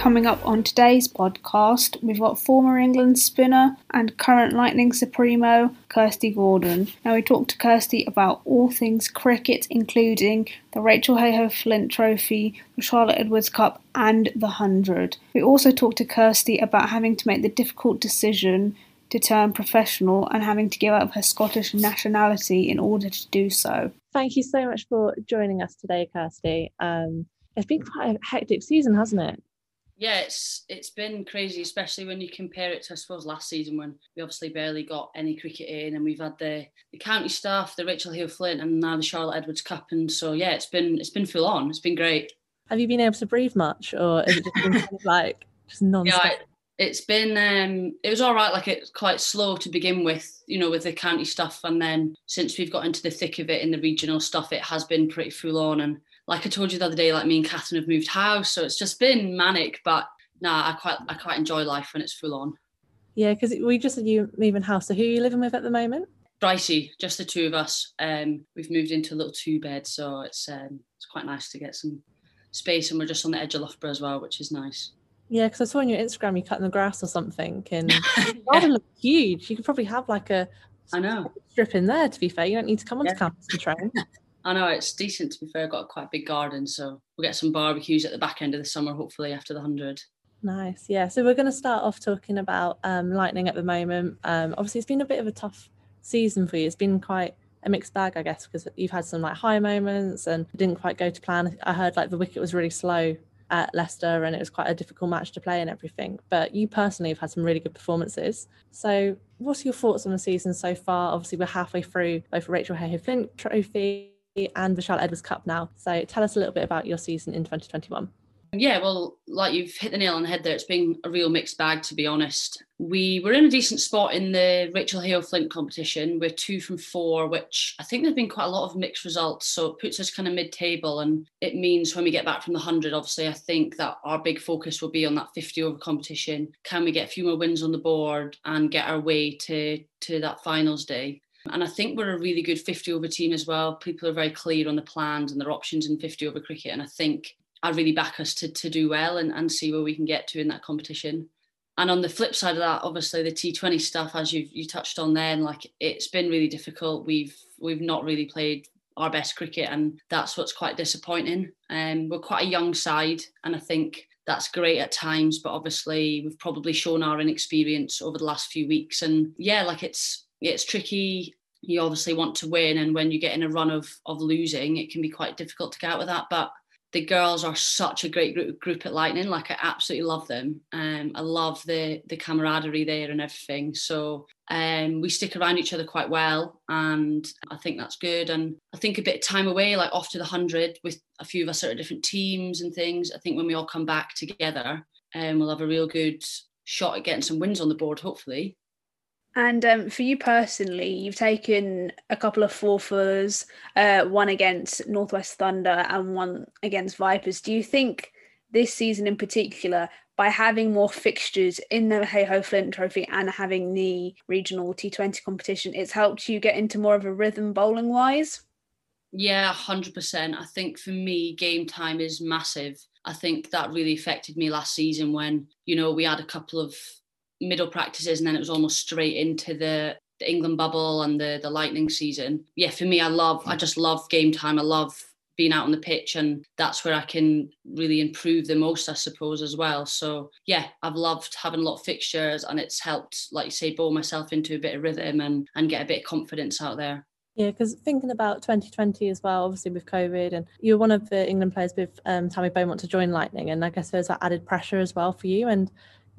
Coming up on today's podcast, we've got former England spinner and current Lightning Supremo, Kirstie Gordon. Now, we talked to Kirstie about all things cricket, including the Rachael Heyhoe Flint Trophy, the Charlotte Edwards Cup, and the 100. We also talked to Kirstie about having to make the difficult decision to turn professional and having to give up her Scottish nationality in order to do so. Thank you so much for joining us today, Kirstie. Um, it's been quite a hectic season, hasn't it? Yeah, it's it's been crazy, especially when you compare it to I suppose last season when we obviously barely got any cricket in, and we've had the the county staff, the Rachael Heyhoe Flint, and now the Charlotte Edwards Cup, and so yeah, it's been it's been full on. It's been great. Have you been able to breathe much, or is it just been kind of like just non-stop? Yeah, it's been um, it was all right. Like it's quite slow to begin with, you know, with the county stuff, and then since we've got into the thick of it in the regional stuff, it has been pretty full on and like I told you the other day, like me and Kathryn have moved house, so it's just been manic. But nah, I quite I quite enjoy life when it's full on. Yeah, because we just said you moving house. So who are you living with at the moment? Brycey, just the two of us. Um, we've moved into a little two bed, so it's um, it's quite nice to get some space, and we're just on the edge of Loughborough as well, which is nice. Yeah, because I saw on your Instagram you cutting the grass or something, and the garden look huge. You could probably have like a I know strip in there. To be fair, you don't need to come onto yeah. campus to train. I know it's decent to be fair. I've got quite a big garden, so we'll get some barbecues at the back end of the summer, hopefully after the hundred. Nice, yeah. So we're going to start off talking about um, lightning at the moment. Um, obviously, it's been a bit of a tough season for you. It's been quite a mixed bag, I guess, because you've had some like high moments and didn't quite go to plan. I heard like the wicket was really slow at Leicester and it was quite a difficult match to play and everything. But you personally have had some really good performances. So, what are your thoughts on the season so far? Obviously, we're halfway through both Rachael Heyhoe Flint Trophy and the Charlotte Edwards Cup now. So tell us a little bit about your season in 2021. Yeah, well, like you've hit the nail on the head there, it's been a real mixed bag, to be honest. We were in a decent spot in the Rachael Heyhoe Flint competition. We're two from four, which I think there's been quite a lot of mixed results. So it puts us kind of mid table. And it means when we get back from the 100, obviously, I think that our big focus will be on that 50 over competition. Can we get a few more wins on the board and get our way to, to that finals day? And I think we're a really good 50 over team as well. People are very clear on the plans and their options in 50 over cricket. And I think I really back us to, to do well and, and see where we can get to in that competition. And on the flip side of that, obviously the T20 stuff, as you you touched on then, like it's been really difficult. We've we've not really played our best cricket, and that's what's quite disappointing. And um, we're quite a young side, and I think that's great at times, but obviously we've probably shown our inexperience over the last few weeks. And yeah, like it's it's tricky. You obviously want to win, and when you get in a run of of losing, it can be quite difficult to get out with that. But the girls are such a great group, group at Lightning. Like I absolutely love them. Um, I love the the camaraderie there and everything. So um, we stick around each other quite well, and I think that's good. And I think a bit of time away, like off to the hundred, with a few of us at different teams and things. I think when we all come back together, um, we'll have a real good shot at getting some wins on the board, hopefully. And um, for you personally, you've taken a couple of fourfers, uh, one against Northwest Thunder and one against Vipers. Do you think this season in particular, by having more fixtures in the Heyhoe Flint Trophy and having the regional T20 competition, it's helped you get into more of a rhythm bowling wise? Yeah, 100%. I think for me, game time is massive. I think that really affected me last season when, you know, we had a couple of middle practices and then it was almost straight into the, the England bubble and the the lightning season. Yeah, for me I love I just love game time. I love being out on the pitch and that's where I can really improve the most I suppose as well. So yeah, I've loved having a lot of fixtures and it's helped like you say bore myself into a bit of rhythm and and get a bit of confidence out there. Yeah, because thinking about 2020 as well, obviously with COVID, and you're one of the England players with um, Tammy Beaumont to join Lightning, and I guess there's that added pressure as well for you. And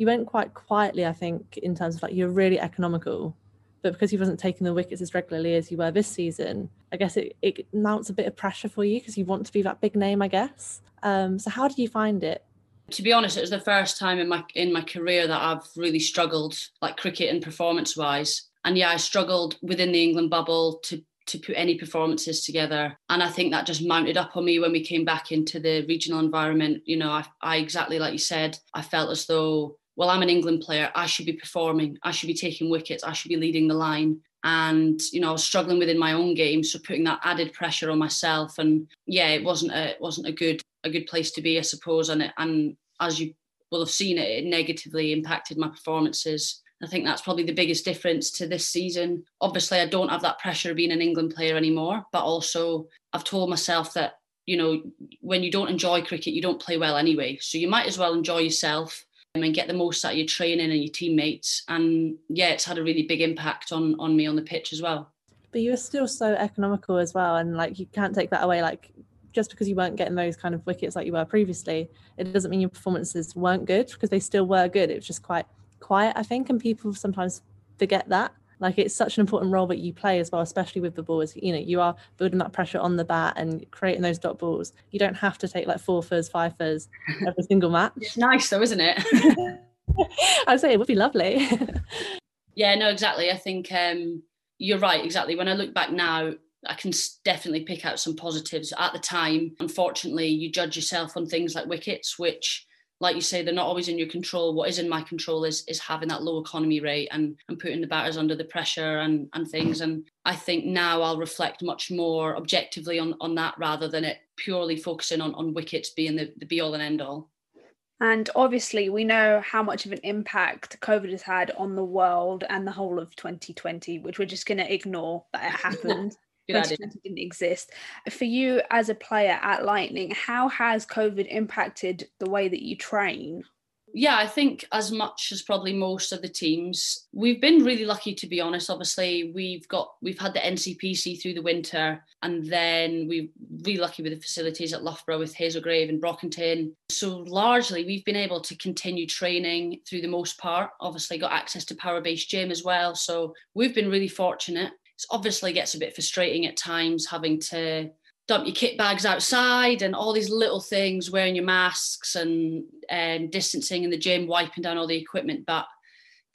you went quite quietly, I think, in terms of like you're really economical. But because you wasn't taking the wickets as regularly as you were this season, I guess it, it mounts a bit of pressure for you because you want to be that big name, I guess. Um, so how did you find it? To be honest, it was the first time in my in my career that I've really struggled, like cricket and performance wise. And yeah, I struggled within the England bubble to to put any performances together. And I think that just mounted up on me when we came back into the regional environment. You know, I, I exactly like you said, I felt as though well, I'm an England player. I should be performing. I should be taking wickets. I should be leading the line. And you know, I was struggling within my own game, so putting that added pressure on myself. And yeah, it wasn't a it wasn't a good a good place to be, I suppose. And it, and as you will have seen it. It negatively impacted my performances. I think that's probably the biggest difference to this season. Obviously, I don't have that pressure of being an England player anymore, but also I've told myself that, you know, when you don't enjoy cricket, you don't play well anyway. So you might as well enjoy yourself and get the most out of your training and your teammates. And yeah, it's had a really big impact on on me on the pitch as well. But you were still so economical as well, and like you can't take that away. Like just because you weren't getting those kind of wickets like you were previously, it doesn't mean your performances weren't good because they still were good. It was just quite quiet, I think, and people sometimes forget that. Like it's such an important role that you play as well, especially with the balls. You know, you are building that pressure on the bat and creating those dot balls. You don't have to take like four furs, five furs every single match. It's nice though, isn't it? I'd say it would be lovely. yeah, no, exactly. I think um, you're right. Exactly. When I look back now, I can definitely pick out some positives. At the time, unfortunately, you judge yourself on things like wickets, which like you say, they're not always in your control. What is in my control is is having that low economy rate and and putting the batters under the pressure and and things. And I think now I'll reflect much more objectively on on that rather than it purely focusing on on wickets being the, the be all and end all. And obviously, we know how much of an impact COVID has had on the world and the whole of 2020, which we're just going to ignore that it happened. 2020 didn't exist. For you as a player at Lightning, how has COVID impacted the way that you train? Yeah, I think as much as probably most of the teams, we've been really lucky to be honest. Obviously, we've got we've had the NCPC through the winter, and then we're really lucky with the facilities at Loughborough with Haslegrave and Brockington. So largely, we've been able to continue training through the most part. Obviously, got access to Power Base Gym as well, so we've been really fortunate obviously gets a bit frustrating at times having to dump your kit bags outside and all these little things, wearing your masks and, and distancing in the gym, wiping down all the equipment. But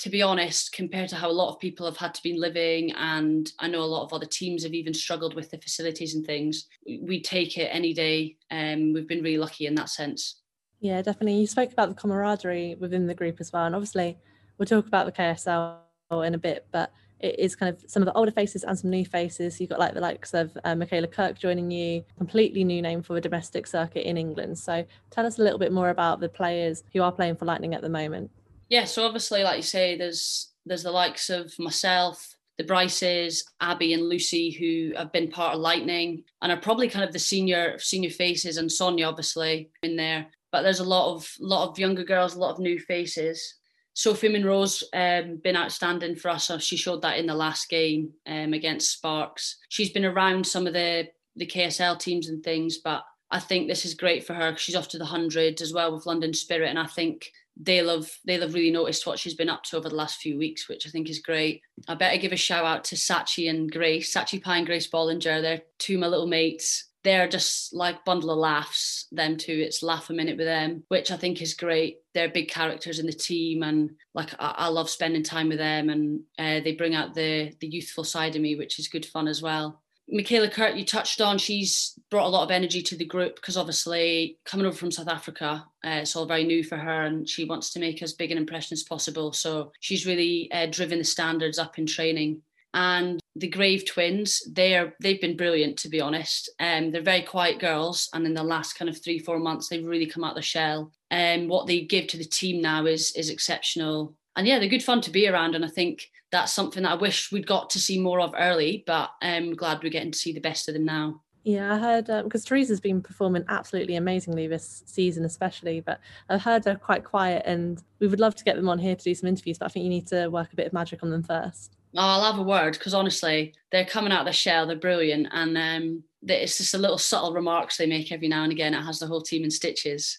to be honest, compared to how a lot of people have had to be living, and I know a lot of other teams have even struggled with the facilities and things, we take it any day. And um, we've been really lucky in that sense. Yeah, definitely. You spoke about the camaraderie within the group as well. And obviously, we'll talk about the KSL in a bit, but it is kind of some of the older faces and some new faces. You've got like the likes of uh, Michaela Kirk joining you, completely new name for the domestic circuit in England. So tell us a little bit more about the players who are playing for Lightning at the moment. Yeah, so obviously, like you say, there's there's the likes of myself, the Bryces, Abby, and Lucy who have been part of Lightning and are probably kind of the senior senior faces, and Sonia obviously in there. But there's a lot of lot of younger girls, a lot of new faces. Sophie Munro's um, been outstanding for us. She showed that in the last game um, against Sparks. She's been around some of the the KSL teams and things, but I think this is great for her. She's off to the hundred as well with London Spirit, and I think they'll have they'll have really noticed what she's been up to over the last few weeks, which I think is great. I better give a shout out to Sachi and Grace, Sachi Pine, Grace Ballinger. They're two of my little mates they're just like bundle of laughs them two. It's laugh a minute with them which i think is great. They're big characters in the team and like i, I love spending time with them and uh, they bring out the the youthful side of me which is good fun as well. Michaela Kirk, you touched on, she's brought a lot of energy to the group because obviously coming over from South Africa, uh, it's all very new for her and she wants to make as big an impression as possible. So she's really uh, driven the standards up in training. And the Grave twins, they're they've been brilliant to be honest. Um, they're very quiet girls, and in the last kind of three four months, they've really come out of the shell. And um, what they give to the team now is is exceptional. And yeah, they're good fun to be around, and I think that's something that I wish we'd got to see more of early. But I'm glad we're getting to see the best of them now. Yeah, I heard because um, Teresa's been performing absolutely amazingly this season, especially. But I've heard they're quite quiet, and we would love to get them on here to do some interviews. But I think you need to work a bit of magic on them first. Oh, I'll have a word because honestly, they're coming out of the shell. They're brilliant, and um, it's just a little subtle remarks they make every now and again. It has the whole team in stitches.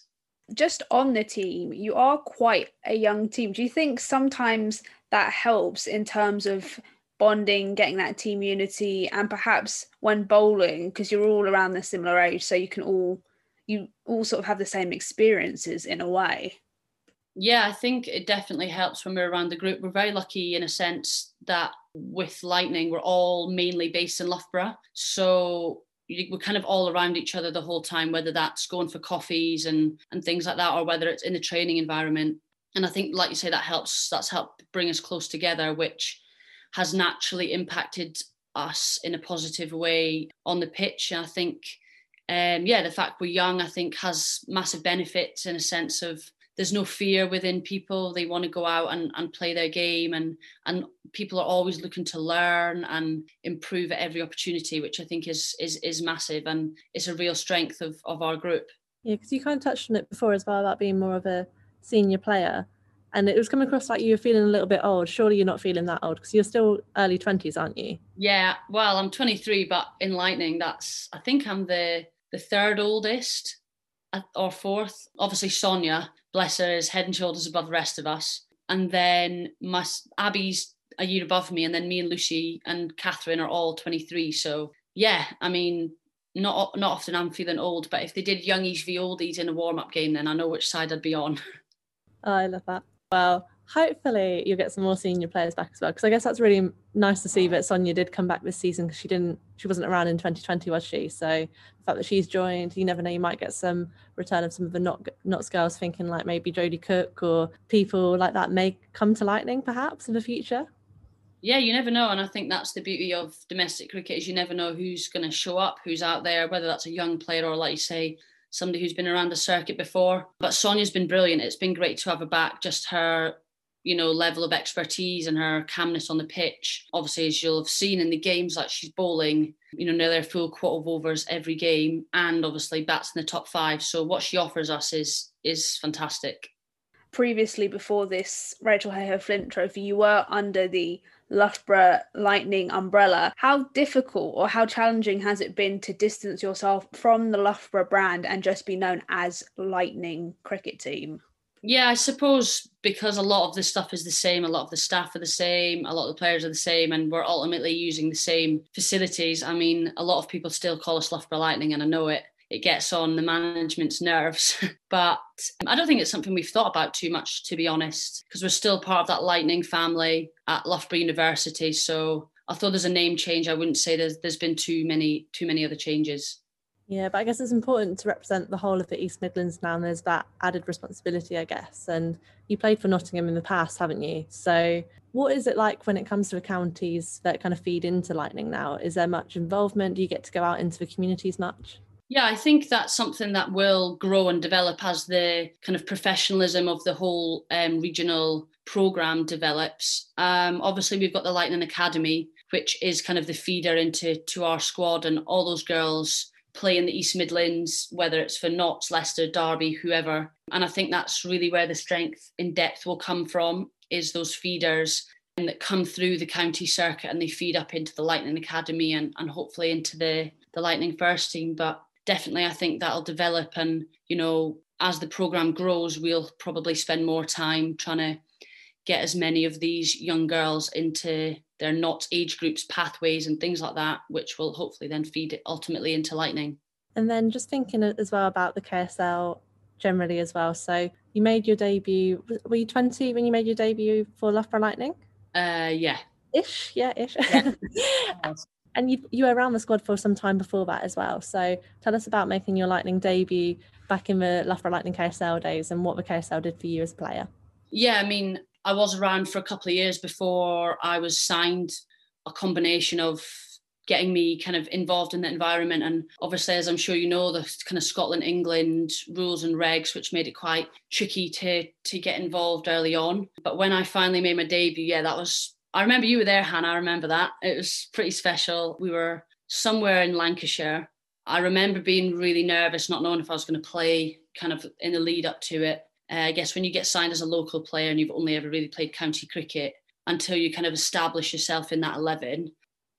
Just on the team, you are quite a young team. Do you think sometimes that helps in terms of bonding, getting that team unity, and perhaps when bowling, because you're all around the similar age, so you can all you all sort of have the same experiences in a way. Yeah, I think it definitely helps when we're around the group. We're very lucky in a sense that with Lightning, we're all mainly based in Loughborough. So we're kind of all around each other the whole time, whether that's going for coffees and, and things like that, or whether it's in the training environment. And I think, like you say, that helps, that's helped bring us close together, which has naturally impacted us in a positive way on the pitch. And I think, um, yeah, the fact we're young, I think, has massive benefits in a sense of there's no fear within people. They want to go out and, and play their game and and people are always looking to learn and improve at every opportunity, which I think is is is massive and it's a real strength of, of our group. Yeah, because you kind of touched on it before as well about being more of a senior player. And it was coming across like you were feeling a little bit old. Surely you're not feeling that old because you're still early 20s, aren't you? Yeah, well, I'm 23, but in Lightning, that's, I think I'm the, the third oldest uh, or fourth. Obviously, Sonia, bless her, is head and shoulders above the rest of us. And then my Abby's a year above me, and then me and Lucy and Kathryn are all 23. So yeah, I mean, not not often I'm feeling old, but if they did youngies v oldies in a warm up game, then I know which side I'd be on. Oh, I love that. Well, hopefully you'll get some more senior players back as well, because I guess that's really nice to see that Sonia did come back this season because she didn't, she wasn't around in 2020, was she? So the fact that she's joined, you never know, you might get some return of some of the not Notts girls thinking like maybe Jodie Cook or people like that may come to Lightning perhaps in the future yeah, you never know. And I think that's the beauty of domestic cricket is you never know who's going to show up, who's out there, whether that's a young player or, like you say, somebody who's been around the circuit before. But Sonia's been brilliant. It's been great to have her back. Just her, you know, level of expertise and her calmness on the pitch. Obviously, as you'll have seen in the games, like she's bowling, you know, nearly a full quarter of overs every game, and obviously bats in the top five. So what she offers us is is fantastic. Previously, before this Rachael Heyhoe Flint Trophy, you were under the Loughborough Lightning umbrella. How difficult or how challenging has it been to distance yourself from the Loughborough brand and just be known as Lightning Cricket Team? Yeah, I suppose because a lot of the stuff is the same, a lot of the staff are the same, a lot of the players are the same, and we're ultimately using the same facilities. I mean, a lot of people still call us Loughborough Lightning, and I know it it gets on the management's nerves. but um, I don't think it's something we've thought about too much, to be honest, because we're still part of that Lightning family at Loughborough University. So although there's a name change, I wouldn't say there's there's been too many too many other changes. Yeah, but I guess it's important to represent the whole of the East Midlands now, and there's that added responsibility, I guess. And you played for Nottingham in the past, haven't you? So, what is it like when it comes to the counties that kind of feed into Lightning now? Is there much involvement? Do you get to go out into the communities much? Yeah, I think that's something that will grow and develop as the kind of professionalism of the whole um, regional program develops. Um, obviously, we've got the Lightning Academy, which is kind of the feeder into to our squad, and all those girls play in the East Midlands, whether it's for Notts, Leicester, Derby, whoever. And I think that's really where the strength in depth will come from, is those feeders that come through the county circuit and they feed up into the Lightning Academy and, and hopefully into the, the Lightning first team. But definitely I think that'll develop and you know as the program grows we'll probably spend more time trying to get as many of these young girls into their not age groups pathways and things like that which will hopefully then feed it ultimately into lightning and then just thinking as well about the KSL generally as well so you made your debut were you 20 when you made your debut for Loughborough Lightning uh yeah ish yeah ish yeah. and you you were around the squad for some time before that as well. So tell us about making your Lightning debut back in the Loughborough Lightning KSL days and what the KSL did for you as a player. Yeah, I mean, I was around for a couple of years before I was signed. A combination of getting me kind of involved in the environment and obviously as i'm sure you know the kind of scotland england rules and regs which made it quite tricky to to get involved early on but when i finally made my debut yeah that was I remember you were there, Hannah. I remember that. It was pretty special. We were somewhere in Lancashire. I remember being really nervous, not knowing if I was going to play kind of in the lead up to it. Uh, I guess when you get signed as a local player and you've only ever really played county cricket until you kind of establish yourself in that 11,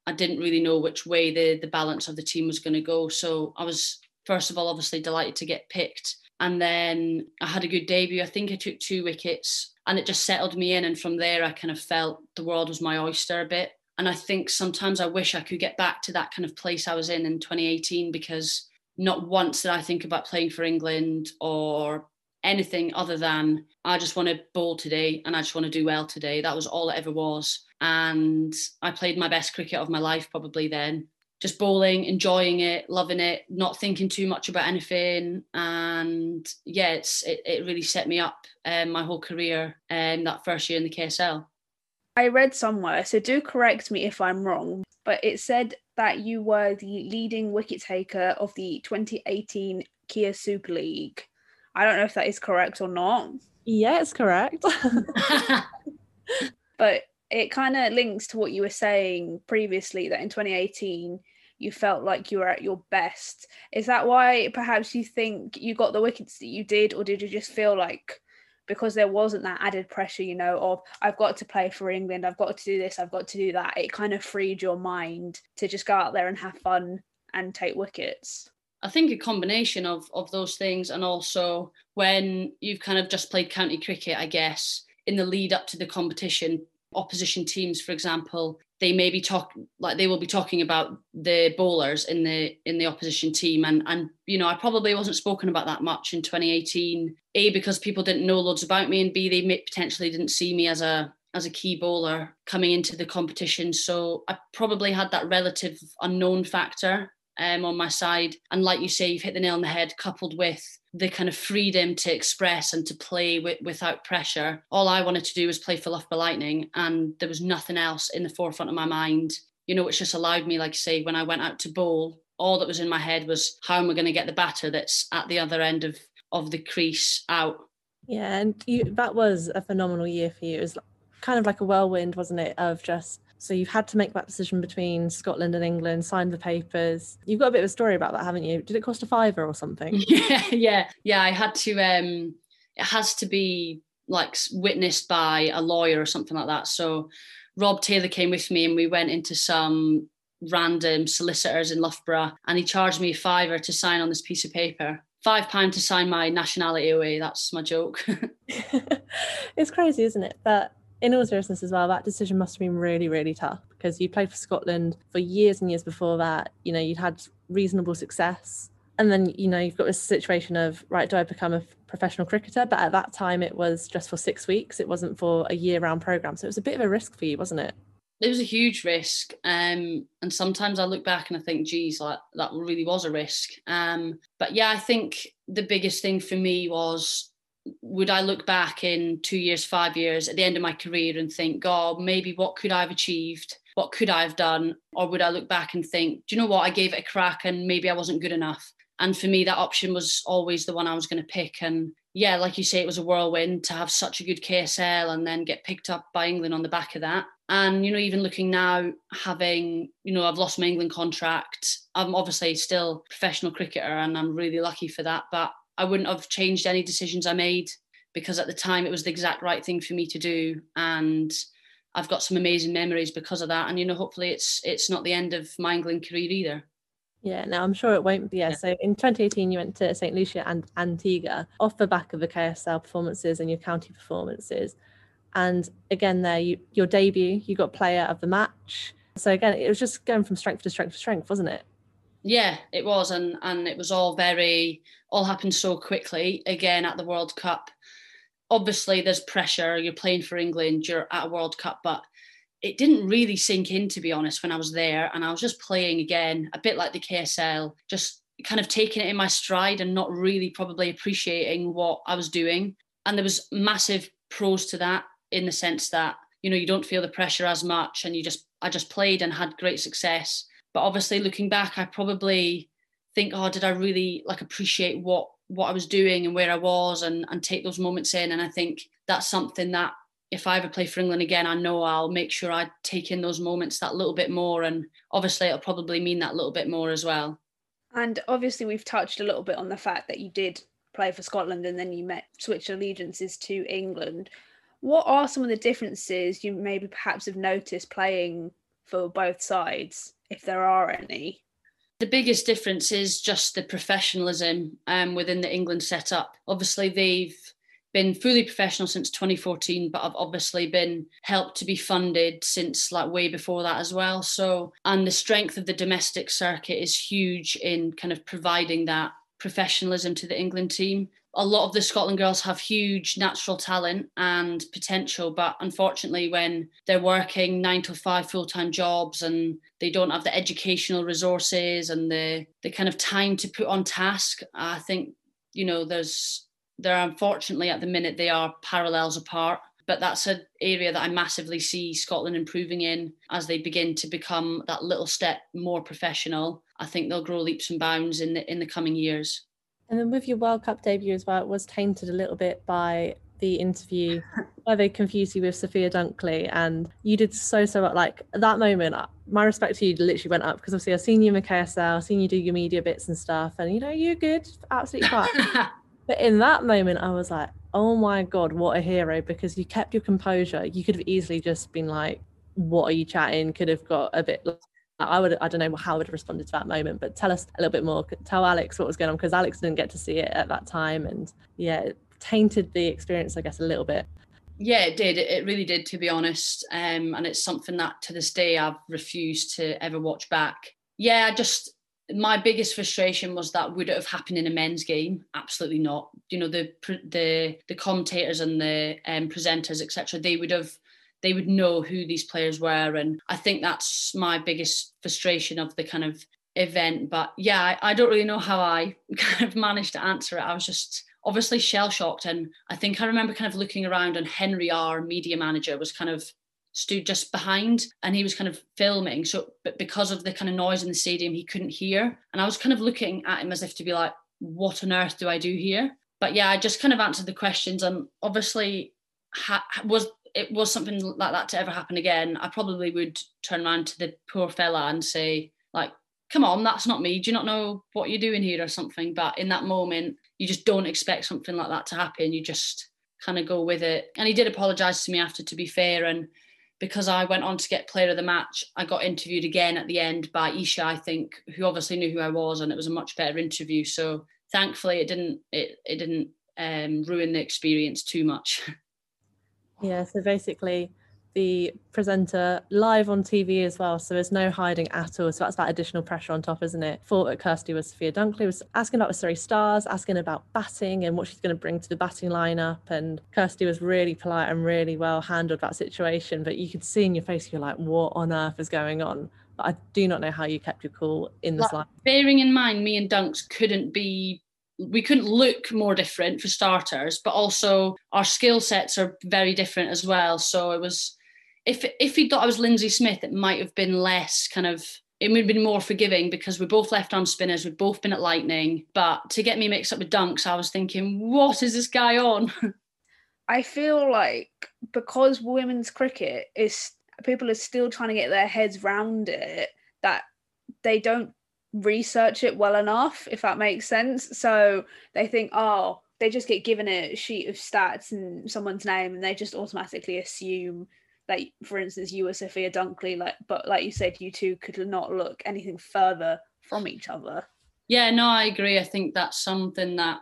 I didn't really know which way the, the balance of the team was going to go. So I was, first of all, obviously delighted to get picked. And then I had a good debut. I think I took two wickets and it just settled me in. And from there, I kind of felt the world was my oyster a bit. And I think sometimes I wish I could get back to that kind of place I was in in 2018 because not once did I think about playing for England or anything other than I just want to bowl today and I just want to do well today. That was all it ever was. And I played my best cricket of my life probably then just bowling, enjoying it, loving it, not thinking too much about anything. And yeah, it's it, it really set me up um, my whole career um, that first year in the KSL. I read somewhere, so do correct me if I'm wrong, but it said that you were the leading wicket taker of the 2018 Kia Super League. I don't know if that is correct or not. Yeah, it's correct. but it kind of links to what you were saying previously that in 2018 you felt like you were at your best. Is that why perhaps you think you got the wickets that you did, or did you just feel like because there wasn't that added pressure, you know, of I've got to play for England, I've got to do this, I've got to do that, it kind of freed your mind to just go out there and have fun and take wickets? I think a combination of of those things, and also when you've kind of just played county cricket, I guess in the lead up to the competition, opposition teams, for example, they may be talk like they will be talking about the bowlers in the in the opposition team, and and you know I probably wasn't spoken about that much in 2018. A because people didn't know loads about me, and B they may, potentially didn't see me as a as a key bowler coming into the competition. So I probably had that relative unknown factor um, on my side. And like you say, you've hit the nail on the head, coupled with the kind of freedom to express and to play with, without pressure. All I wanted to do was play for Loughborough Lightning, and there was nothing else in the forefront of my mind, you know, which just allowed me, like you say, when I went out to bowl, all that was in my head was how am I going to get the batter that's at the other end of of the crease out. Yeah, and you, that was a phenomenal year for you. It was kind of like a whirlwind, wasn't it, of just so you've had to make that decision between Scotland and England, sign the papers. You've got a bit of a story about that, haven't you? Did it cost a fiver or something? Yeah, yeah, yeah. I had to. Um, it has to be like witnessed by a lawyer or something like that. So Rob Taylor came with me, and we went into some random solicitors in Loughborough, and he charged me a fiver to sign on this piece of paper. Five pound to sign my nationality away. That's my joke. it's crazy, isn't it? But in all seriousness as well, that decision must have been really, really tough because you played for Scotland for years and years before that. You know, you'd had reasonable success. And then, you know, you've got this situation of, right, do I become a professional cricketer? But at that time, it was just for six weeks. It wasn't for a year round program. So it was a bit of a risk for you, wasn't it? It was a huge risk. Um, and sometimes I look back and I think, geez, like that really was a risk. Um, but yeah, I think the biggest thing for me was would I look back in two years, five years at the end of my career and think, God, maybe what could I have achieved? What could I have done? Or would I look back and think, do you know what? I gave it a crack and maybe I wasn't good enough. And for me, that option was always the one I was going to pick. And yeah, like you say, it was a whirlwind to have such a good KSL and then get picked up by England on the back of that. And, you know, even looking now, having, you know, I've lost my England contract. I'm obviously still professional cricketer and I'm really lucky for that. But I wouldn't have changed any decisions I made because at the time it was the exact right thing for me to do. And I've got some amazing memories because of that. And you know, hopefully it's it's not the end of my England career either. Yeah, no, I'm sure it won't be. Yeah. yeah. So in 2018, you went to St. Lucia and Antigua off the back of the KSL performances and your county performances. And again, there, you, your debut, you got player of the match. So again, it was just going from strength to strength to strength, wasn't it? Yeah, it was, and and it was all very all happened so quickly. Again at the World Cup, obviously there's pressure. You're playing for England. You're at a World Cup, but it didn't really sink in to be honest when I was there, and I was just playing again, a bit like the KSL, just kind of taking it in my stride and not really probably appreciating what I was doing. And there was massive pros to that in the sense that you know you don't feel the pressure as much, and you just I just played and had great success but obviously, looking back, I probably think, oh, did I really like appreciate what what I was doing and where I was and and take those moments in? And I think that's something that if I ever play for England again, I know I'll make sure I take in those moments that little bit more. And obviously, it'll probably mean that little bit more as well. And obviously, we've touched a little bit on the fact that you did play for Scotland and then you met switched allegiances to England. What are some of the differences you maybe perhaps have noticed playing for both sides? If there are any? The biggest difference is just the professionalism um, within the England setup. Obviously, they've been fully professional since 2014 but i've obviously been helped to be funded since like way before that as well so and the strength of the domestic circuit is huge in kind of providing that professionalism to the england team a lot of the Scotland girls have huge natural talent and potential, but unfortunately, when they're working nine to five full time jobs and they don't have the educational resources and the the kind of time to put on task, I think you know there's there unfortunately at the minute they are parallels apart. But that's an area that I massively see Scotland improving in as they begin to become that little step more professional. I think they'll grow leaps and bounds in the in the coming years. And then with your World Cup debut as well, it was tainted a little bit by the interview where they confused you with Sophia Dunkley, and you did so so well. Like at that moment, uh, my respect to you literally went up because obviously I've seen you in KSL, I've seen you do your media bits and stuff, and you know you're good, absolutely fine. but in that moment, I was like, oh my god, what a hero! Because you kept your composure. You could have easily just been like, "What are you chatting?" Could have got a bit I would I don't know how I would have responded to that moment, but tell us a little bit more. Tell Alex what was going on because Alex didn't get to see it at that time, and yeah, it tainted the experience, I guess, a little bit. Yeah, it did. It really did, to be honest. Um, and it's something that to this day I've refused to ever watch back. Yeah, I just my biggest frustration was that would it have happened in a men's game? Absolutely not. You know the the the commentators and the um, presenters etc. They would have they would know who these players were. And I think that's my biggest frustration of the kind of event. But yeah, I, I don't really know how I kind of managed to answer it. I was just obviously shell shocked. And I think I remember kind of looking around and Henry, our media manager, was kind of stood just behind and he was kind of filming. So, but because of the kind of noise in the stadium, he couldn't hear. And I was kind of looking at him as if to be like, what on earth do I do here? But yeah, I just kind of answered the questions and obviously ha- was it was something like that to ever happen again, I probably would turn around to the poor fella and say, like, come on, that's not me. Do you not know what you're doing here or something? But in that moment, you just don't expect something like that to happen. You just kind of go with it. And he did apologize to me after, to be fair. And because I went on to get player of the match, I got interviewed again at the end by Isa, I think, who obviously knew who I was, and it was a much better interview. So thankfully, it didn't it it didn't um, ruin the experience too much. Yeah, so basically the presenter live on TV as well. So there's no hiding at all. So that's that additional pressure on top, isn't it? Thought that Kirstie was Sophia Dunkley was asking about the Surrey Stars, asking about batting and what she's going to bring to the batting lineup. And Kirstie was really polite and really well handled that situation. But you could see in your face, you're like, what on earth is going on? But I do not know how you kept your cool in this like, Bearing in mind, me and Dunks couldn't be we couldn't look more different for starters, but also our skill sets are very different as well. So it was, if if he thought I was Linsey Smith, it might have been less kind of. It would have been more forgiving because we're both left arm spinners. We've both been at Lightning, but to get me mixed up with Dunks, I was thinking, what is this guy on? I feel like because women's cricket is people are still trying to get their heads round it that they don't research it well enough, if that makes sense. So they think, oh, they just get given a sheet of stats and someone's name, and they just automatically assume like for instance you were sophia dunkley like but like you said you two could not look anything further from each other yeah no i agree i think that's something that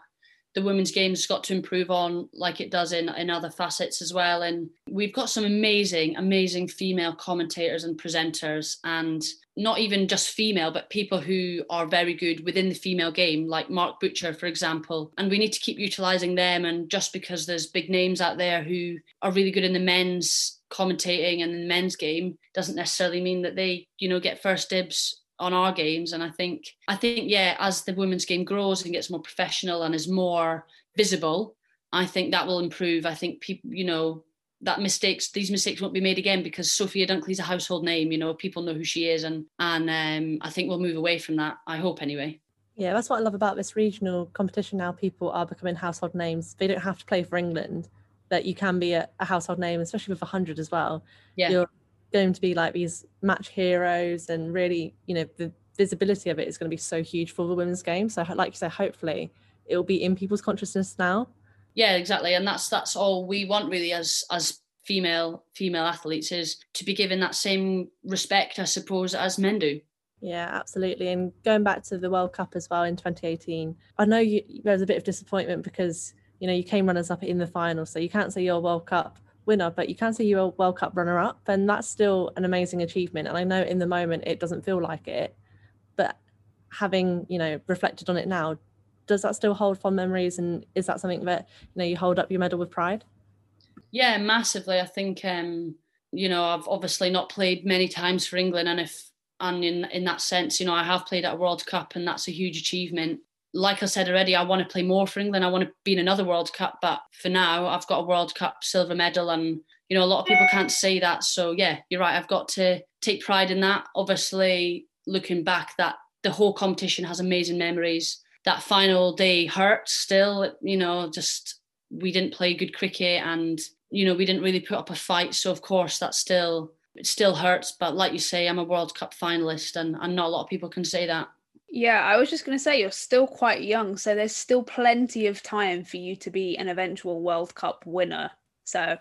the women's game's got to improve on like it does in, in other facets as well. And we've got some amazing, amazing female commentators and presenters, and not even just female, but people who are very good within the female game, like Mark Butcher, for example. And we need to keep utilizing them. And just because there's big names out there who are really good in the men's commentating and the men's game doesn't necessarily mean that they, you know, get first dibs on our games and i think i think yeah as the women's game grows and gets more professional and is more visible i think that will improve i think people you know that mistakes these mistakes won't be made again because sophia dunkley's a household name you know people know who she is and and um, i think we'll move away from that i hope anyway. Yeah that's what i love about this regional competition now people are becoming household names. They don't have to play for england that you can be a, a household name especially with 100 as well. Yeah. You're, going to be like these match heroes and really you know the visibility of it is going to be so huge for the women's game. So like you said hopefully it will be in people's consciousness now yeah exactly. And that's that's all we want really as as female female athletes is to be given that same respect i suppose as men do. Yeah absolutely. And going back to the world cup as well in 2018 i know you, there was a bit of disappointment because you know you came runners up in the final so you can't say you're a world cup winner, but you can say you're a World Cup runner up, and that's still an amazing achievement. And I know in the moment it doesn't feel like it, but having, you know, reflected on it now, does that still hold fond memories? And is that something that, you know, you hold up your medal with pride? Yeah, massively. I think, um, you know, I've obviously not played many times for England. And if, and in, in that sense, you know, I have played at a World Cup and that's a huge achievement like I said already, I want to play more for England. I want to be in another World Cup, but for now, I've got a World Cup silver medal, and you know a lot of people can't say that. So yeah, you're right. I've got to take pride in that. Obviously, looking back, that the whole competition has amazing memories. That final day hurt still, you know, just we didn't play good cricket and, you know, we didn't really put up a fight. So of course that still it still hurts. But like you say, I'm a World Cup finalist and, and not a lot of people can say that. Yeah, I was just going to say you're still quite young, so there's still plenty of time for you to be an eventual World Cup winner. So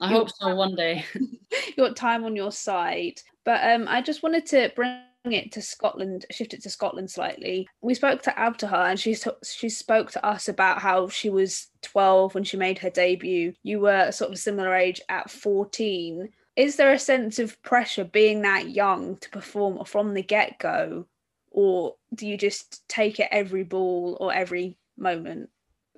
I hope so one day. you got time on your side. But um, I just wanted to bring it to Scotland, shift it to Scotland slightly. We spoke to Abtaha and she she spoke to us about how she was 12 when she made her debut. You were sort of a similar age at 14. Is there a sense of pressure being that young to perform from the get go? Or do you just take it every ball or every moment?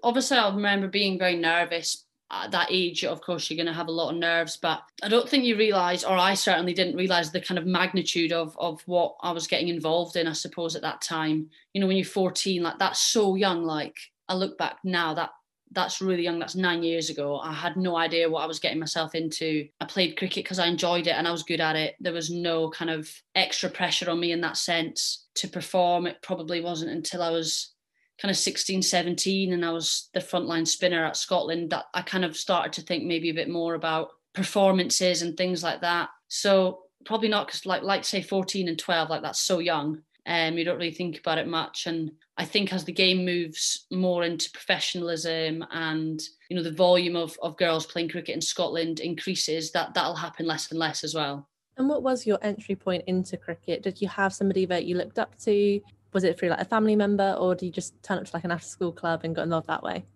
Obviously, I remember being very nervous at that age, of course, you're going to have a lot of nerves. But I don't think you realise, or I certainly didn't realise, the kind of magnitude of of what I was getting involved in. I suppose at that time, you know, when you're 14, like that's so young. Like I look back now, that that's really young. That's nine years ago. I had no idea what I was getting myself into. I played cricket because I enjoyed it and I was good at it. There was no kind of extra pressure on me in that sense to perform. It probably wasn't until I was kind of 16, 17, and I was the frontline spinner at Scotland that I kind of started to think maybe a bit more about performances and things like that. So probably not because like like say 14 and 12, like that's so young. Um, you don't really think about it much. And I think as the game moves more into professionalism and you know the volume of, of girls playing cricket in Scotland increases, that that'll happen less and less as well. And what was your entry point into cricket? Did you have somebody that you looked up to? Was it through like a family member or do you just turn up to like an after school club and got involved that way?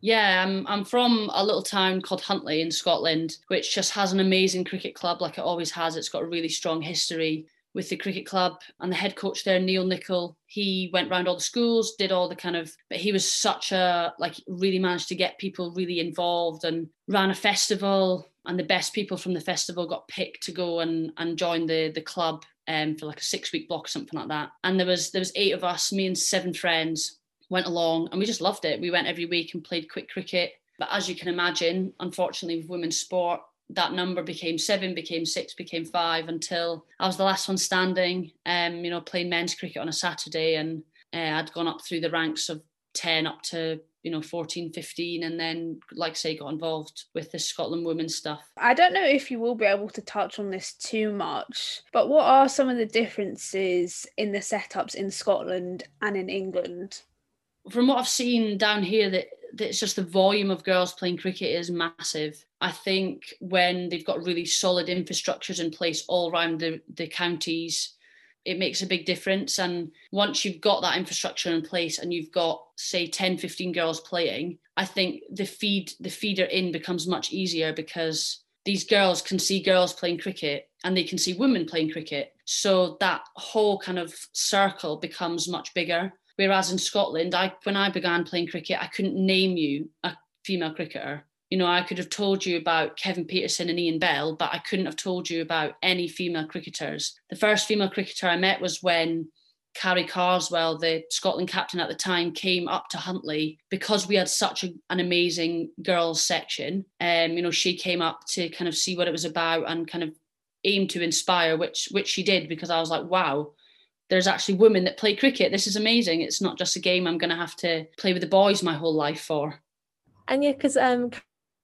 Yeah, I'm, I'm from a little town called Huntly in Scotland, which just has an amazing cricket club like it always has. It's got a really strong history with the cricket club and the head coach there neil nichol he went around all the schools did all the kind of but he was such a like really managed to get people really involved and ran a festival and the best people from the festival got picked to go and and join the the club um, for like a six week block or something like that. And there was there was eight of us, me and seven friends went along, and we just loved it. We went every week and played quick cricket. But as you can imagine, unfortunately, with women's sport, that number became seven, became six, became five until I was the last one standing. Um, you know, playing men's cricket on a Saturday, and uh, I'd gone up through the ranks of ten up to you know 14 15 and then like say got involved with the scotland women's stuff i don't know if you will be able to touch on this too much but what are some of the differences in the setups in scotland and in england from what i've seen down here that it's just the volume of girls playing cricket is massive. I think when they've got really solid infrastructures in place all around the, the counties, it makes a big difference. And once you've got that infrastructure in place and you've got, say, 10, 15 girls playing, I think the feed, the feeder in becomes much easier because these girls can see girls playing cricket and they can see women playing cricket. So that whole kind of circle becomes much bigger. Whereas in Scotland, I when I began playing cricket, I couldn't name you a female cricketer you know, I could have told you about Kevin Pietersen and Ian Bell, but I couldn't have told you about any female cricketers. The first female cricketer I met was when Kari Carswell, the Scotland captain at the time, came up to Huntly because we had such a, an amazing girls section. Um, you know, she came up to kind of see what it was about and kind of aim to inspire, which which she did because I was like, wow, there's actually women that play cricket. This is amazing. It's not just a game I'm going to have to play with the boys my whole life for. And yeah, because um,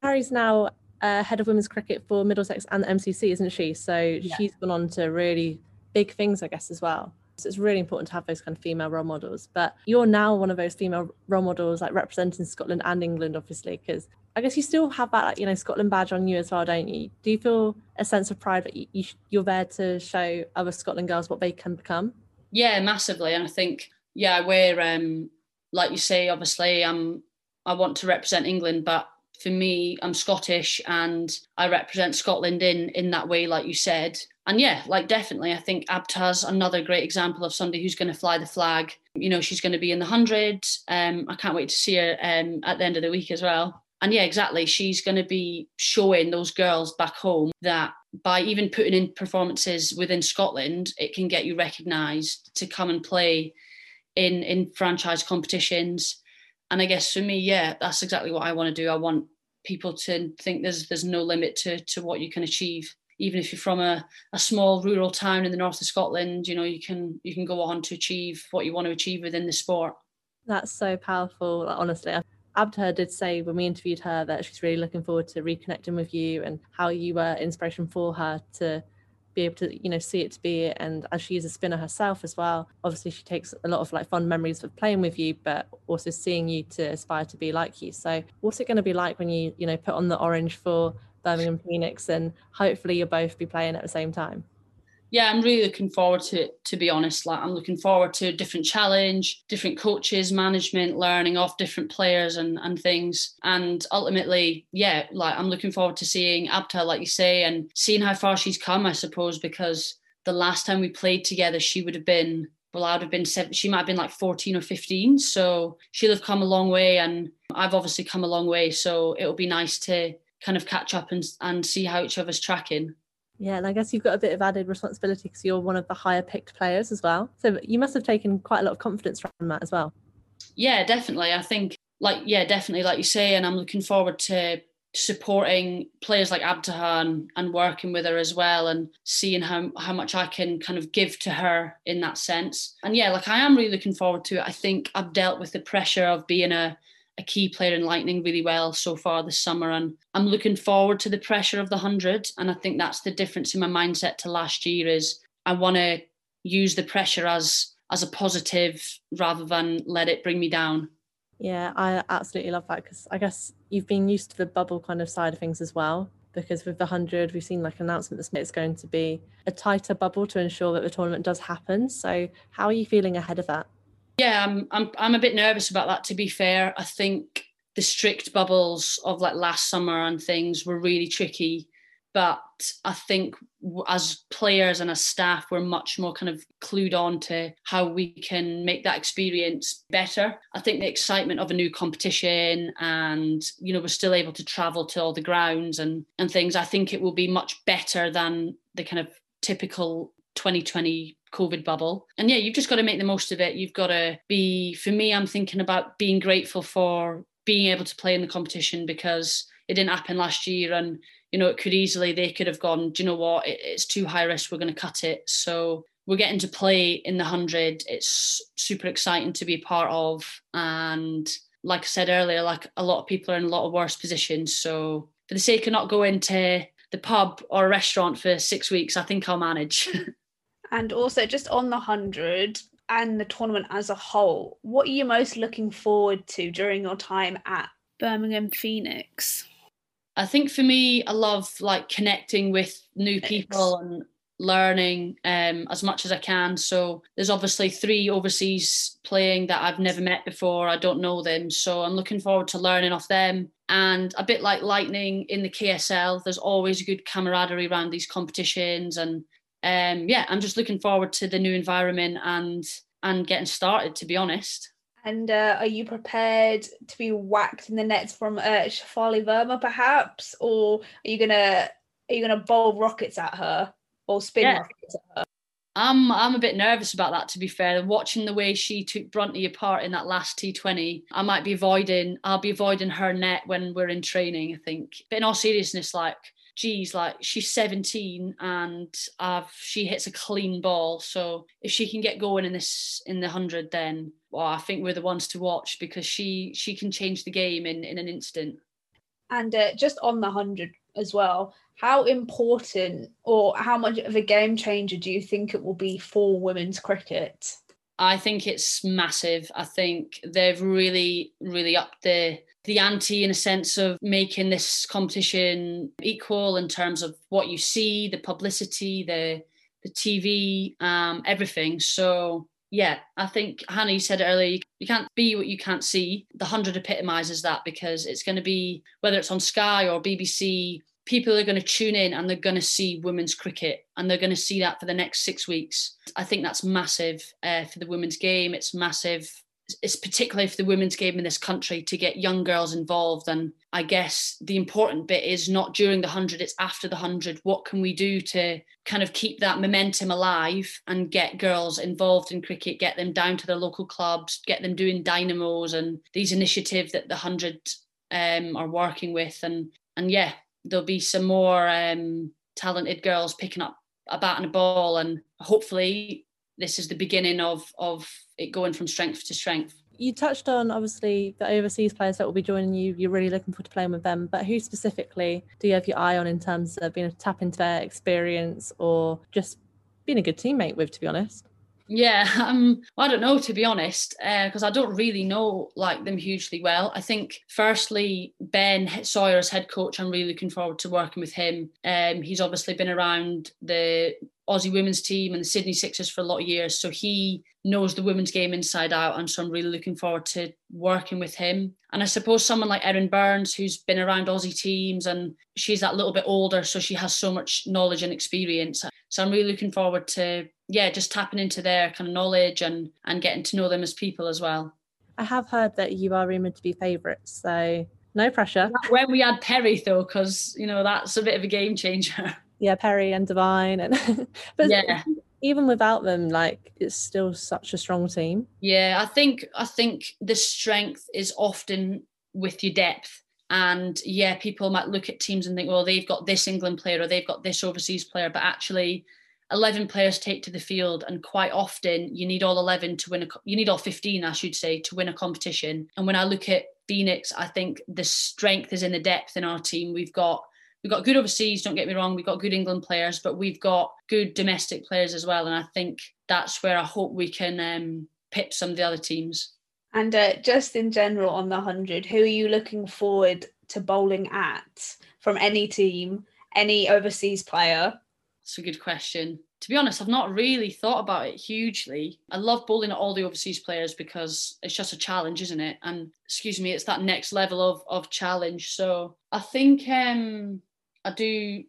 Kari's now uh, head of women's cricket for Middlesex and the MCC, isn't she? So yeah. she's gone on to really big things, I guess, as well. So it's really important to have those kind of female role models. But you're now one of those female role models, like representing Scotland and England, obviously, because I guess you still have that, like, you know, Scotland badge on you as well, don't you? Do you feel a sense of pride that you, you're there to show other Scotland girls what they can become? Yeah, massively. And I think, yeah, we're um, like you say, obviously, I'm I want to represent England, but for me, I'm Scottish and I represent Scotland in in that way, like you said. And yeah, like definitely, I think Abta's another great example of somebody who's going to fly the flag. You know, she's going to be in the hundred. Um, I can't wait to see her um, at the end of the week as well. And yeah, exactly, she's going to be showing those girls back home that by even putting in performances within Scotland, it can get you recognised to come and play in in franchise competitions and I guess for me, yeah, that's exactly what I want to do. I want people to think there's there's no limit to to what you can achieve. Even if you're from a, a small rural town in the north of Scotland, you know, you can you can go on to achieve what you want to achieve within the sport. That's so powerful. Honestly, Abtaha did say when we interviewed her that she's really looking forward to reconnecting with you and how you were inspiration for her to be able to you know see it to be and as she is a spinner herself as well obviously she takes a lot of like fond memories of playing with you but also seeing you to aspire to be like you. So what's it going to be like when you you know put on the orange for birmingham phoenix and hopefully you'll both be playing at the same time yeah, I'm really looking forward to it, to be honest. Like I'm looking forward to a different challenge, different coaches, management, learning off different players and, and things. And ultimately, yeah, like I'm looking forward to seeing Abtaha, like you say, and seeing how far she's come, I suppose, because the last time we played together, she would have been well, I would have been she might have been like 14 or 15. So she'll have come a long way and I've obviously come a long way. So it'll be nice to kind of catch up and, and see how each other's tracking. Yeah, and I guess you've got a bit of added responsibility because you're one of the higher picked players as well. So you must have taken quite a lot of confidence from that as well. Yeah, definitely. I think, like, yeah, definitely, like you say, and I'm looking forward to supporting players like Abtaha and, and working with her as well and seeing how, how much I can kind of give to her in that sense. And yeah, like I am really looking forward to it. I think I've dealt with the pressure of being a a key player in Lightning really well so far this summer. And I'm looking forward to the pressure of the 100. And I think that's the difference in my mindset to last year is I want to use the pressure as as a positive rather than let it bring me down. Yeah, I absolutely love that because I guess you've been used to the bubble kind of side of things as well. Because with the 100, we've seen like an announcement that it's going to be a tighter bubble to ensure that the tournament does happen. So, how are you feeling ahead of that? Yeah, I'm I'm I'm a bit nervous about that. To be fair, I think the strict bubbles of like last summer and things were really tricky. But I think as players and as staff, we're much more kind of clued on to how we can make that experience better. I think the excitement of a new competition and, you know, we're still able to travel to all the grounds and, and things, I think it will be much better than the kind of typical 2020 COVID bubble. And yeah, you've just got to make the most of it. You've got to be, for me, I'm thinking about being grateful for being able to play in the competition because it didn't happen last year. And, you know, it could easily, they could have gone, do you know what? It, it's too high risk. We're going to cut it. So we're getting to play in the 100. It's super exciting to be a part of. And like I said earlier, like a lot of people are in a lot of worse positions. So for the sake of not going to the pub or a restaurant for six weeks, I think I'll manage. And also, just on the 100 and the tournament as a whole, what are you most looking forward to during your time at Birmingham Phoenix? I think for me, I love like connecting with new people and learning um, as much as I can. So there's obviously three overseas playing that I've never met before. I don't know them. So I'm looking forward to learning off them. And a bit like Lightning in the KSL, there's always good camaraderie around these competitions and um, yeah, I'm just looking forward to the new environment and and getting started. To be honest. And uh, are you prepared to be whacked in the nets from uh, Shafali Verma, perhaps, or are you gonna are you gonna bowl rockets at her or spin yeah. rockets at her? I'm I'm a bit nervous about that. To be fair, watching the way she took Brunty apart in that last T20, I might be avoiding. I'll be avoiding her net when we're in training. I think. But in all seriousness, like geez, like she's 17 and uh, she hits a clean ball. So if she can get going in this in the hundred, then well, I think we're the ones to watch because she she can change the game in in an instant. And uh, just on the hundred as well, how important or how much of a game changer do you think it will be for women's cricket? I think it's massive. I think they've really, really upped the the ante in a sense of making this competition equal in terms of what you see, the publicity, the the TV, um, everything. So yeah, I think Hannah, you said earlier, you can't be what you can't see. The hundred epitomizes that because it's going to be whether it's on Sky or BBC, people are going to tune in and they're going to see women's cricket and they're going to see that for the next six weeks. I think that's massive uh, for the women's game. It's massive it's particularly for the women's game in this country to get young girls involved. And I guess the important bit is not during the 100, it's after the 100. What can we do to kind of keep that momentum alive and get girls involved in cricket, get them down to their local clubs, get them doing dynamos and these initiatives that the 100 um, are working with? And, and yeah, there'll be some more um, talented girls picking up a bat and a ball and hopefully this is the beginning of of it going from strength to strength. You touched on obviously the overseas players that will be joining you. You're really looking forward to playing with them, but who specifically do you have your eye on in terms of being able to tap into their experience or just being a good teammate with, to be honest? Yeah, um, I don't know to be honest, because uh, I don't really know like them hugely well. I think firstly Ben Sawyer's head coach, I'm really looking forward to working with him. Um, he's obviously been around the Aussie women's team and the Sydney Sixers for a lot of years, so he knows the women's game inside out, and so I'm really looking forward to working with him. And I suppose someone like Erin Burns, who's been around Aussie teams, and she's that little bit older, so she has so much knowledge and experience. So I'm really looking forward to yeah, just tapping into their kind of knowledge and and getting to know them as people as well. I have heard that you are rumored to be favourites, so no pressure. When we had Perry though, because you know that's a bit of a game changer. Yeah, Perry and Devine and but yeah. Even without them, like it's still such a strong team. Yeah, I think I think the strength is often with your depth. And yeah, people might look at teams and think, well, they've got this England player or they've got this overseas player, but actually 11 players take to the field and quite often you need all 11 to win a you need all 15 i should say to win a competition and when i look at phoenix i think the strength is in the depth in our team we've got we've got good overseas don't get me wrong we've got good england players but we've got good domestic players as well and i think that's where i hope we can um, pip some of the other teams and uh, just in general on the 100 who are you looking forward to bowling at from any team any overseas player it's a good question. To be honest, I've not really thought about it hugely. I love bowling at all the overseas players because it's just a challenge, isn't it? And excuse me, it's that next level of of challenge. So I think um I do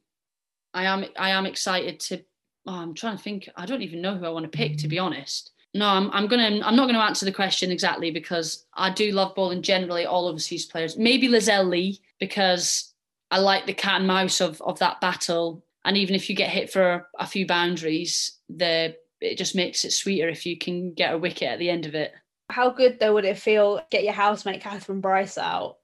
I am I am excited to oh, I'm trying to think. I don't even know who I want to pick, to be honest. No, I'm, I'm gonna I'm not gonna answer the question exactly because I do love bowling generally all overseas players. Maybe Lizelle Lee because I like the cat and mouse of of that battle and even if you get hit for a few boundaries, the it just makes it sweeter if you can get a wicket at the end of it. How good though would it feel get your housemate Kathryn Bryce out?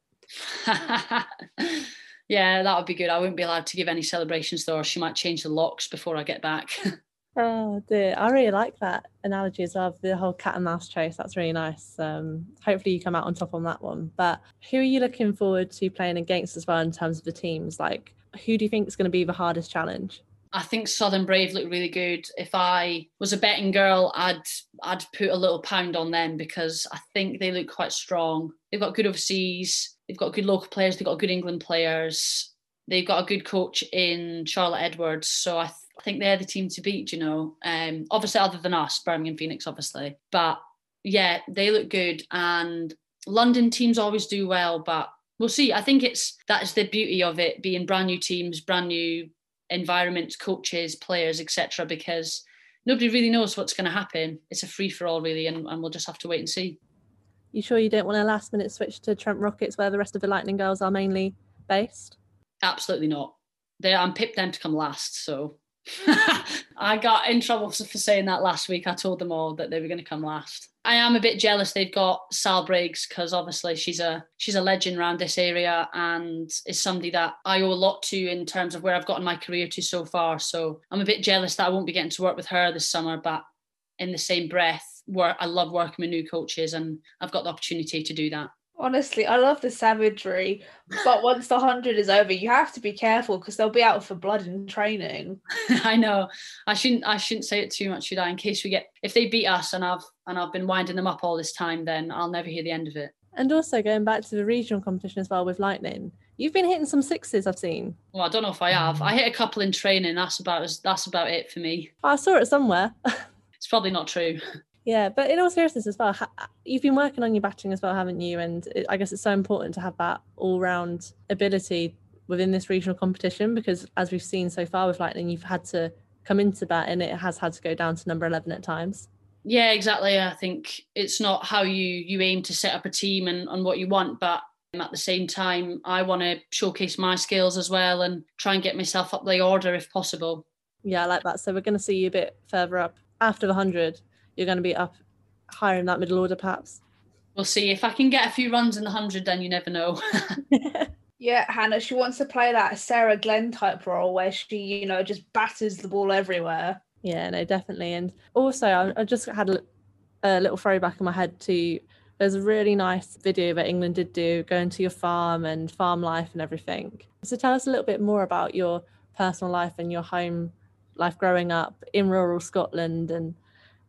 yeah, that would be good. I wouldn't be allowed to give any celebrations though, or she might change the locks before I get back. oh dear, I really like that analogy as well. The whole cat and mouse chase. That's really nice. Um, hopefully you come out on top on that one. But who are you looking forward to playing against as well in terms of the teams? Like who do you think is going to be the hardest challenge? I think Southern Brave look really good. If I was a betting girl, I'd I'd put a little pound on them because I think they look quite strong. They've got good overseas, they've got good local players, they've got good England players, they've got a good coach in Charlotte Edwards. So I, th- I think they're the team to beat. You know, um, obviously other than us, Birmingham Phoenix, obviously, but yeah, they look good. And London teams always do well, but we'll see. I think it's that's the beauty of it being brand new teams, brand new environments, coaches, players, etc. Because nobody really knows what's going to happen. It's a free for all, really, and, and we'll just have to wait and see. You sure you don't want a last minute switch to Trent Rockets, where the rest of the Lightning girls are mainly based? Absolutely not. They, I'm pipped them to come last, so I got in trouble for saying that last week. I told them all that they were going to come last. I am a bit jealous they've got Sal Briggs because obviously she's a she's a legend around this area and is somebody that I owe a lot to in terms of where I've gotten my career to so far. So I'm a bit jealous that I won't be getting to work with her this summer, but in the same breath, work I love working with new coaches and I've got the opportunity to do that. Honestly, I love the savagery, but once the hundred is over, you have to be careful because they'll be out for blood in training. I know. I shouldn't. I shouldn't say it too much, should I? In case we get, if they beat us, and I've and I've been winding them up all this time, then I'll never hear the end of it. And also going back to the regional competition as well with Lightning, you've been hitting some sixes. I've seen. Well, I don't know if I have. I hit a couple in training. That's about that's about it for me. I saw it somewhere. it's probably not true. Yeah, but in all seriousness as well, uh, you've been working on your batting as well, haven't you? And I guess it's so important to have that all-round ability within this regional competition because, as we've seen so far with Lightning, you've had to come into bat and it has had to go down to number eleven at times. Yeah, exactly. I think it's not how you you aim to set up a team and on what you want, but at the same time, I want to showcase my skills as well and try and get myself up the order if possible. Yeah, I like that. So we're going to see you a bit further up after the hundred you're going to be up higher in that middle order, perhaps. We'll see. If I can get a few runs in the 100, then you never know. yeah, Hannah, she wants to play that Sarah Glenn type role where she, you know, just batters the ball everywhere. Yeah, no, definitely. And also, I, I just had a, a little throwback in my head to there's a really nice video that England did do going to your farm and farm life and everything. So tell us a little bit more about your personal life and your home life growing up in rural Scotland and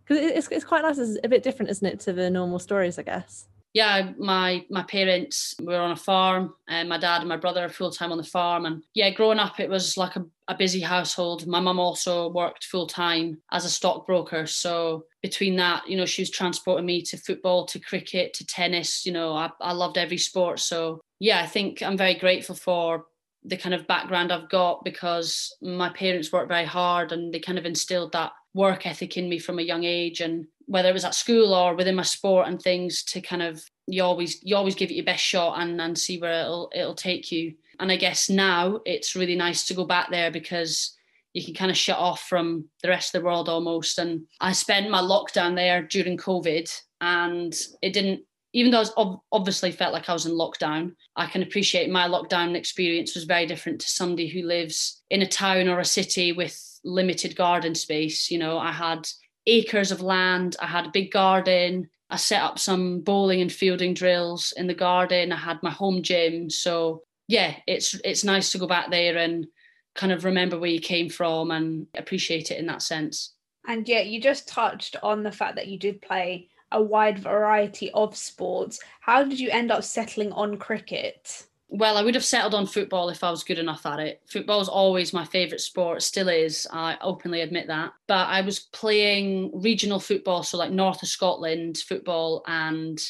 because it's, it's quite nice it's a bit different isn't it to the normal stories I guess yeah, my my parents were on a farm, and my dad and my brother are full time on the farm. And yeah, growing up, it was like a, a busy household. My mum also worked full time as a stockbroker, so between that, you know, she was transporting me to football, to cricket, to tennis. You know, I, I loved every sport. So yeah, I think I'm very grateful for the kind of background I've got because my parents worked very hard and they kind of instilled that work ethic in me from a young age. And whether it was at school or within my sport and things to kind of you always you always give it your best shot and and see where it'll it'll take you. And i guess now it's really nice to go back there because you can kind of shut off from the rest of the world almost. And i spent my lockdown there during covid and it didn't even though I was obviously felt like I was in lockdown, I can appreciate my lockdown experience was very different to somebody who lives in a town or a city with limited garden space. You know, I had acres of land. I had a big garden. I set up some bowling and fielding drills in the garden. I had my home gym. So yeah, it's it's nice to go back there and kind of remember where you came from and appreciate it in that sense. And yeah, you just touched on the fact that you did play a wide variety of sports. How did you end up settling on cricket? Well, I would have settled on football if I was good enough at it. Football is always my favourite sport, still is. I openly admit that. But I was playing regional football, so like north of Scotland football, and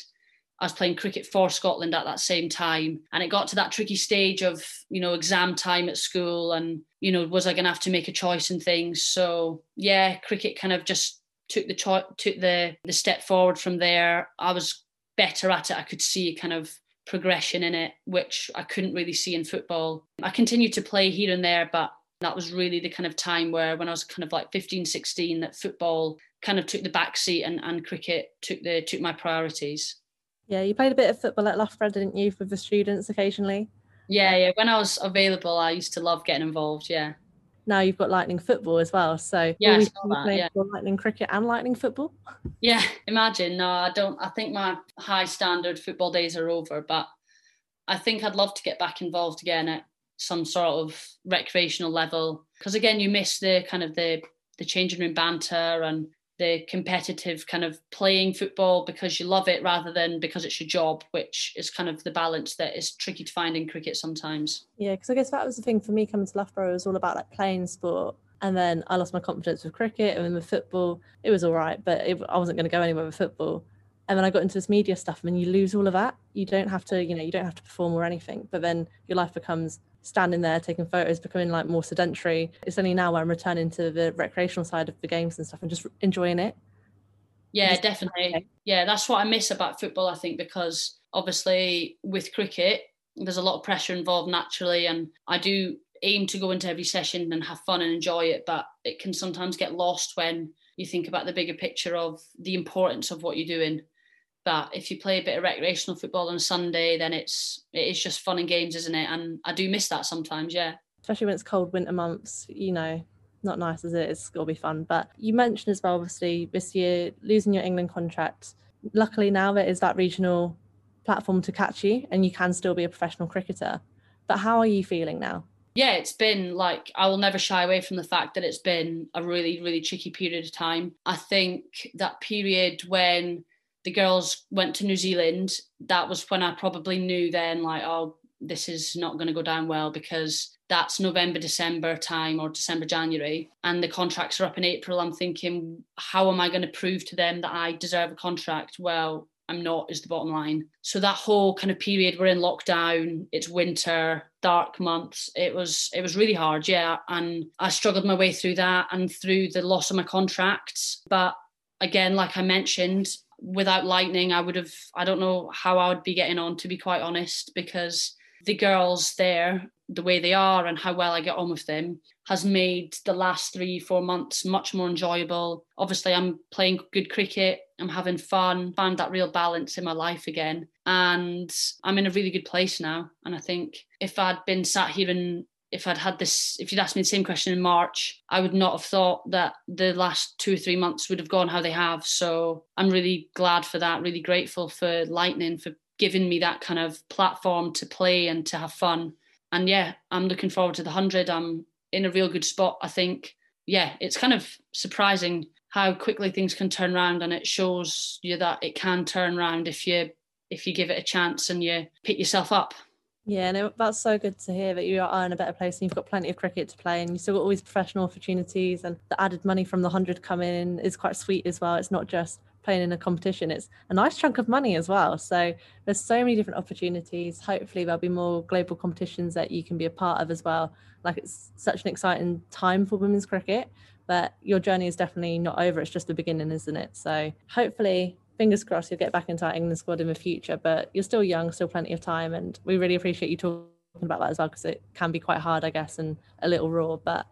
I was playing cricket for Scotland at that same time. And it got to that tricky stage of, you know, exam time at school and, you know, was I going to have to make a choice and things? So, yeah, cricket kind of just took the cho- took the the step forward from there. I was better at it. I could see kind of progression in it, which I couldn't really see in football. I continued to play here and there, but that was really the kind of time where when I was kind of like 15, 16, that football kind of took the back seat and, and cricket took the took my priorities. Yeah, you played a bit of football at Loughborough, didn't you, with the students occasionally? Yeah, yeah. When I was available, I used to love getting involved. Yeah. Now you've got Lightning football as well. So yeah, that, yeah. Lightning cricket and Lightning football. Yeah, imagine. No, I don't. I think my high standard football days are over, but I think I'd love to get back involved again at some sort of recreational level because again, you miss the kind of the the changing room banter and the competitive kind of playing football because you love it rather than because it's your job, which is kind of the balance that is tricky to find in cricket sometimes. Yeah, because I guess that was the thing for me coming to Loughborough it was all about like playing sport. And then I lost my confidence with cricket and then with football, it was all right, but it, I wasn't going to go anywhere with football. And then I got into this media stuff and you lose all of that. You don't have to, you know, you don't have to perform or anything, but then your life becomes standing there taking photos, becoming like more sedentary. It's only now where I'm returning to the recreational side of the games and stuff and just enjoying it. Yeah, definitely. Yeah, that's what I miss about football, I think, because obviously with cricket, there's a lot of pressure involved naturally. And I do aim to go into every session and have fun and enjoy it, but it can sometimes get lost when you think about the bigger picture of the importance of what you're doing. But if you play a bit of recreational football on a Sunday, then it's it is just fun and games, isn't it? And I do miss that sometimes, yeah. Especially when it's cold winter months, you know, not nice as it is, it'll be fun. But you mentioned as well, obviously, this year losing your England contract. Luckily now there is that regional platform to catch you and you can still be a professional cricketer. But how are you feeling now? Yeah, it's been like I will never shy away from the fact that it's been a really, really tricky period of time. I think that period when the girls went to New Zealand, that was when I probably knew then, like, oh, this is not going to go down well because that's November, December time or December, January, and the contracts are up in April. I'm thinking, how am I going to prove to them that I deserve a contract? Well, I'm not, is the bottom line. So that whole kind of period, we're in lockdown, it's winter, dark months. It was it was really hard, yeah. And I struggled my way through that and through the loss of my contracts. But again, like I mentioned, without lightning i would have i don't know how i would be getting on to be quite honest because the girls there the way they are and how well i get on with them has made the last three four months much more enjoyable. Obviously i'm playing good cricket. I'm having fun. Found that real balance in my life again. And i'm in a really good place now. And i think if i'd been sat here in if I'd had this, if you'd asked me the same question in March, I would not have thought that the last two or three months would have gone how they have. So I'm really glad for that, really grateful for Lightning for giving me that kind of platform to play and to have fun. And yeah, I'm looking forward to the 100. I'm in a real good spot, I think. Yeah, it's kind of surprising how quickly things can turn around and it shows you that it can turn around if you if you give it a chance and you pick yourself up. Yeah, no, that's so good to hear that you are in a better place and you've got plenty of cricket to play and you've still got all these professional opportunities and the added money from the 100 coming in is quite sweet as well. It's not just playing in a competition, it's a nice chunk of money as well. So there's so many different opportunities. Hopefully there'll be more global competitions that you can be a part of as well. Like it's such an exciting time for women's cricket, but your journey is definitely not over. It's just the beginning, isn't it? So hopefully fingers crossed you'll get back into our England squad in the future. But you're still young, still plenty of time, and we really appreciate you talking about that as well because it can be quite hard, I guess, and a little raw. But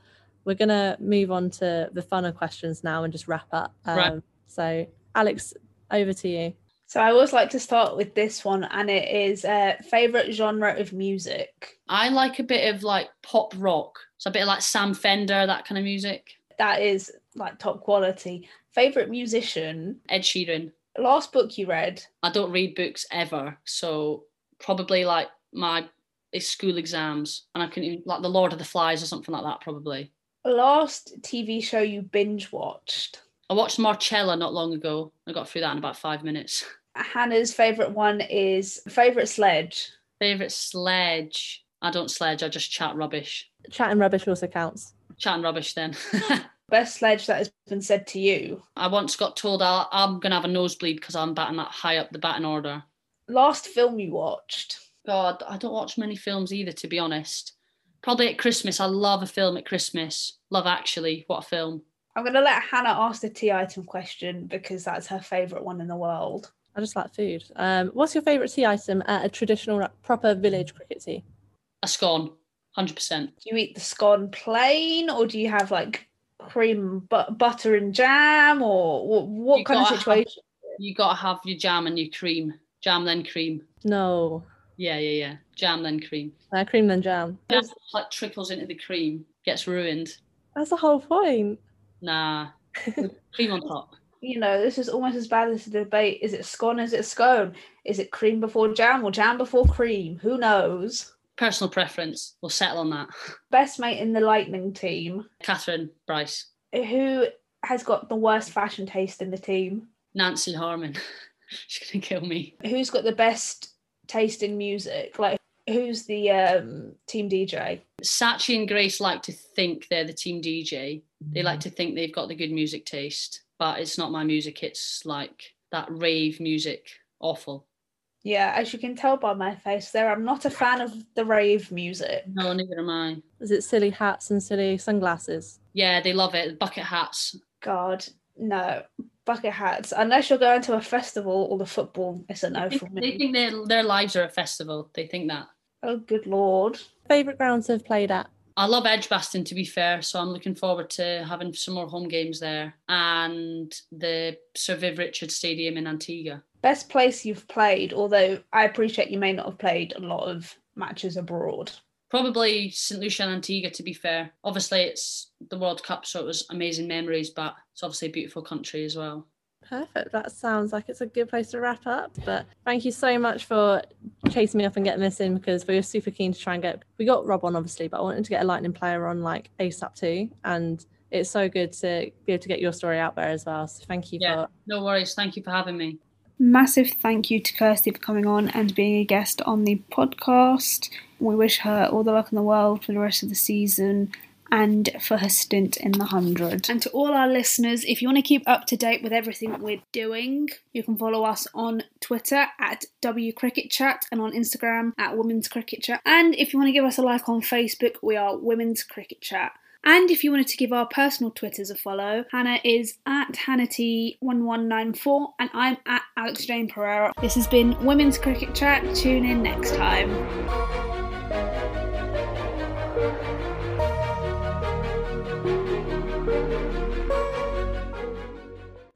we're gonna move on to the funner questions now and just wrap up. Um, right. So, Alex, over to you. So I always like to start with this one, and it is uh, favorite genre of music. I like a bit of like pop rock, so a bit of like Sam Fender, that kind of music. That is like top quality. Favorite musician? Ed Sheeran last book you read? I don't read books ever, so probably like my eh, school exams, and I can even like the Lord of the Flies or something like that. Probably. Last TV show you binge watched? I watched Marcella not long ago. I got through that in about five minutes. Hannah's favorite one is favorite sledge. Favorite sledge. I don't sledge. I just chat rubbish. Chatting rubbish also counts. Chatting rubbish then. best sledge that has been said to you? I once got told i am going to have a nosebleed because I'm batting that high up the batting order. Last film you watched? God, I don't watch many films either, to be honest. Probably at Christmas. I love a film at Christmas. Love Actually. What a film. I'm going to let Hannah ask the tea item question because that's her favourite one in the world. I just like food. Um, what's your favourite tea item at a traditional, proper village cricket tea? A scone, 100%. Do you eat the scone plain or do you have like cream but butter and jam or what, what kind of situation have, you gotta have your jam and your cream. Jam then cream. No. Yeah yeah yeah. Jam then cream. Uh, cream then jam. Jam like trickles into the cream gets ruined. That's the whole point. Nah. Cream on top. You know this is almost as bad as the debate. Is it scone? Is it scone? Is it cream before jam or jam before cream? Who knows personal preference. We'll settle on that. Best mate in the Lightning team. Kathryn Bryce. Who has got the worst fashion taste in the team? Nancy Harman. She's gonna kill me. Who's got the best taste in music? Like who's the um, team DJ? Sachi and Grace like to think they're the team DJ. They like to think they've got the good music taste, but it's not my music. It's like that rave music. Awful. Yeah, as you can tell by my face there, I'm not a fan of the rave music. No, neither am I. Is it silly hats and silly sunglasses? Yeah, they love it. Bucket hats. God, no. Bucket hats. Unless you're going to a festival or the football, it's a no for me. They think their their lives are a festival. They think that. Oh good lord. Favourite grounds to have played at? I love Edgbaston to be fair, so I'm looking forward to having some more home games there. And the Sir Viv Richards Stadium in Antigua best place you've played, although I appreciate you may not have played a lot of matches abroad. Probably St. Lucia and Antigua, to be fair. Obviously, it's the World Cup, so it was amazing memories, but it's obviously a beautiful country as well. Perfect. That sounds like it's a good place to wrap up. But thank you so much for chasing me up and getting this in because we were super keen to try and get. We got Rob on, obviously, but I wanted to get a Lightning player on like ASAP too. And it's so good to be able to get your story out there as well. So thank you yeah, for. No worries. Thank you for having me. Massive thank you to Kirstie for coming on and being a guest on the podcast. We wish her all the luck in the world for the rest of the season and for her stint in the 100. And to all our listeners, if you want to keep up to date with everything we're doing, you can follow us on Twitter at W Cricket Chat and on Instagram at Women's Cricket Chat. And if you want to give us a like on Facebook, we are Women's Cricket Chat. And if you wanted to give our personal Twitters a follow, Hannah is at HannahT1194 and I'm at Alex Jane Pereira. This has been Women's Cricket Chat. Tune in next time.